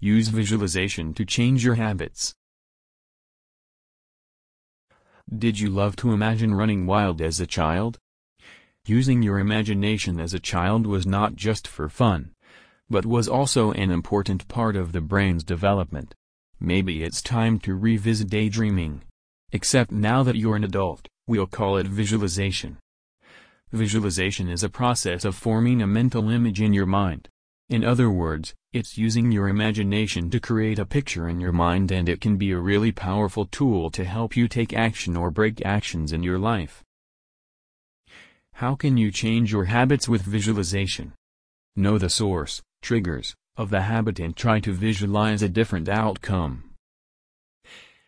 Use visualization to change your habits. Did you love to imagine running wild as a child? Using your imagination as a child was not just for fun, but was also an important part of the brain's development. Maybe it's time to revisit daydreaming. Except now that you're an adult, we'll call it visualization. Visualization is a process of forming a mental image in your mind. In other words, it's using your imagination to create a picture in your mind and it can be a really powerful tool to help you take action or break actions in your life. How can you change your habits with visualization? Know the source, triggers, of the habit and try to visualize a different outcome.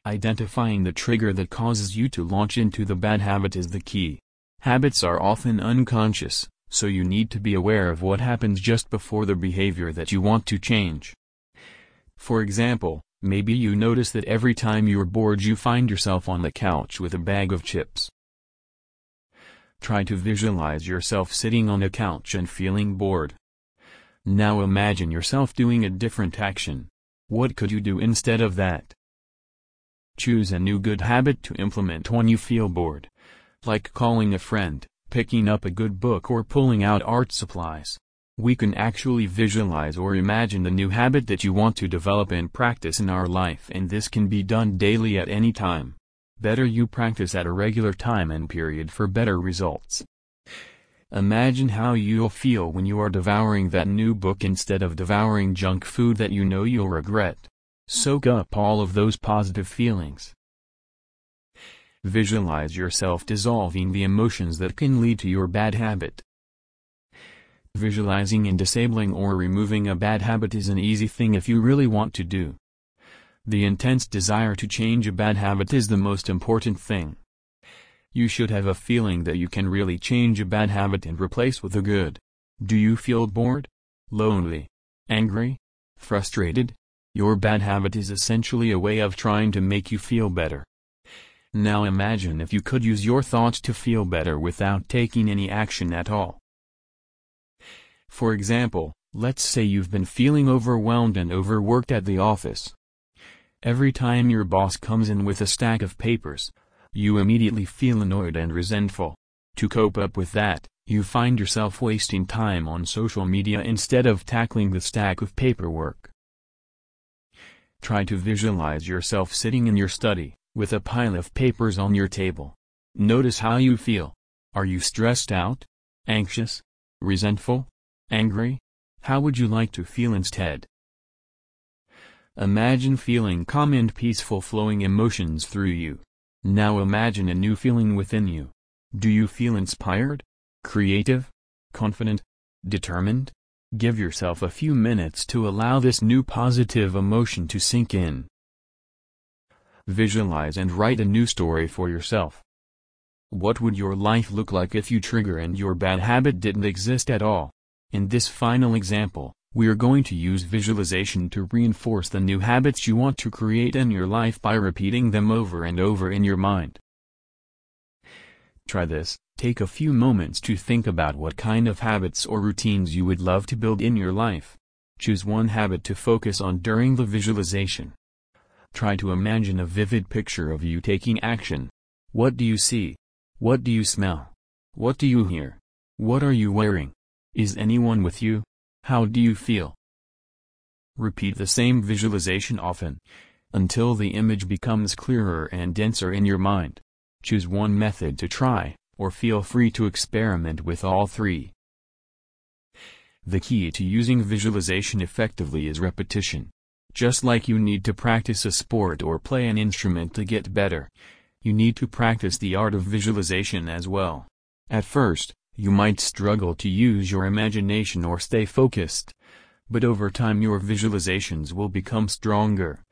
Identifying the trigger that causes you to launch into the bad habit is the key. Habits are often unconscious, so you need to be aware of what happens just before the behavior that you want to change. For example, maybe you notice that every time you're bored you find yourself on the couch with a bag of chips. Try to visualize yourself sitting on a couch and feeling bored. Now imagine yourself doing a different action. What could you do instead of that? Choose a new good habit to implement when you feel bored. Like calling a friend, picking up a good book or pulling out art supplies. We can actually visualize or imagine the new habit that you want to develop and practice in our life and this can be done daily at any time. Better you practice at a regular time and period for better results. Imagine how you'll feel when you are devouring that new book instead of devouring junk food that you know you'll regret. Soak up all of those positive feelings. Visualize yourself dissolving the emotions that can lead to your bad habit. Visualizing and disabling or removing a bad habit is an easy thing if you really want to do. The intense desire to change a bad habit is the most important thing. You should have a feeling that you can really change a bad habit and replace with a good. Do you feel bored? Lonely? Angry? Frustrated? Your bad habit is essentially a way of trying to make you feel better. Now imagine if you could use your thoughts to feel better without taking any action at all. For example, let's say you've been feeling overwhelmed and overworked at the office. Every time your boss comes in with a stack of papers, you immediately feel annoyed and resentful. To cope up with that, you find yourself wasting time on social media instead of tackling the stack of paperwork. Try to visualize yourself sitting in your study, with a pile of papers on your table. Notice how you feel. Are you stressed out? Anxious? Resentful? Angry? How would you like to feel instead? Imagine feeling calm and peaceful flowing emotions through you. Now imagine a new feeling within you. Do you feel inspired? Creative? Confident? Determined? Give yourself a few minutes to allow this new positive emotion to sink in. Visualize and write a new story for yourself. What would your life look like if you trigger and your bad habit didn't exist at all? In this final example, we are going to use visualization to reinforce the new habits you want to create in your life by repeating them over and over in your mind. Try this, take a few moments to think about what kind of habits or routines you would love to build in your life. Choose one habit to focus on during the visualization. Try to imagine a vivid picture of you taking action. What do you see? What do you smell? What do you hear? What are you wearing? Is anyone with you? How do you feel? Repeat the same visualization often, until the image becomes clearer and denser in your mind. Choose one method to try, or feel free to experiment with all three. The key to using visualization effectively is repetition. Just like you need to practice a sport or play an instrument to get better, you need to practice the art of visualization as well. At first, you might struggle to use your imagination or stay focused. But over time your visualizations will become stronger,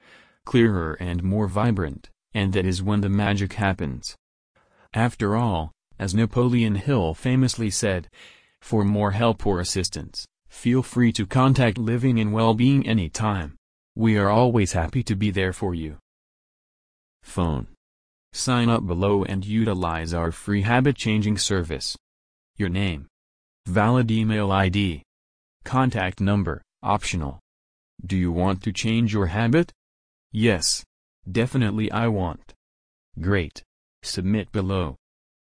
clearer and more vibrant, and that is when the magic happens. After all, as Napoleon Hill famously said, for more help or assistance, feel free to contact Living and Wellbeing anytime. We are always happy to be there for you. Phone. Sign up below and utilize our free habit-changing service. Your name. Valid email ID. Contact number, optional. Do you want to change your habit? Yes. Definitely I want. Great. Submit below.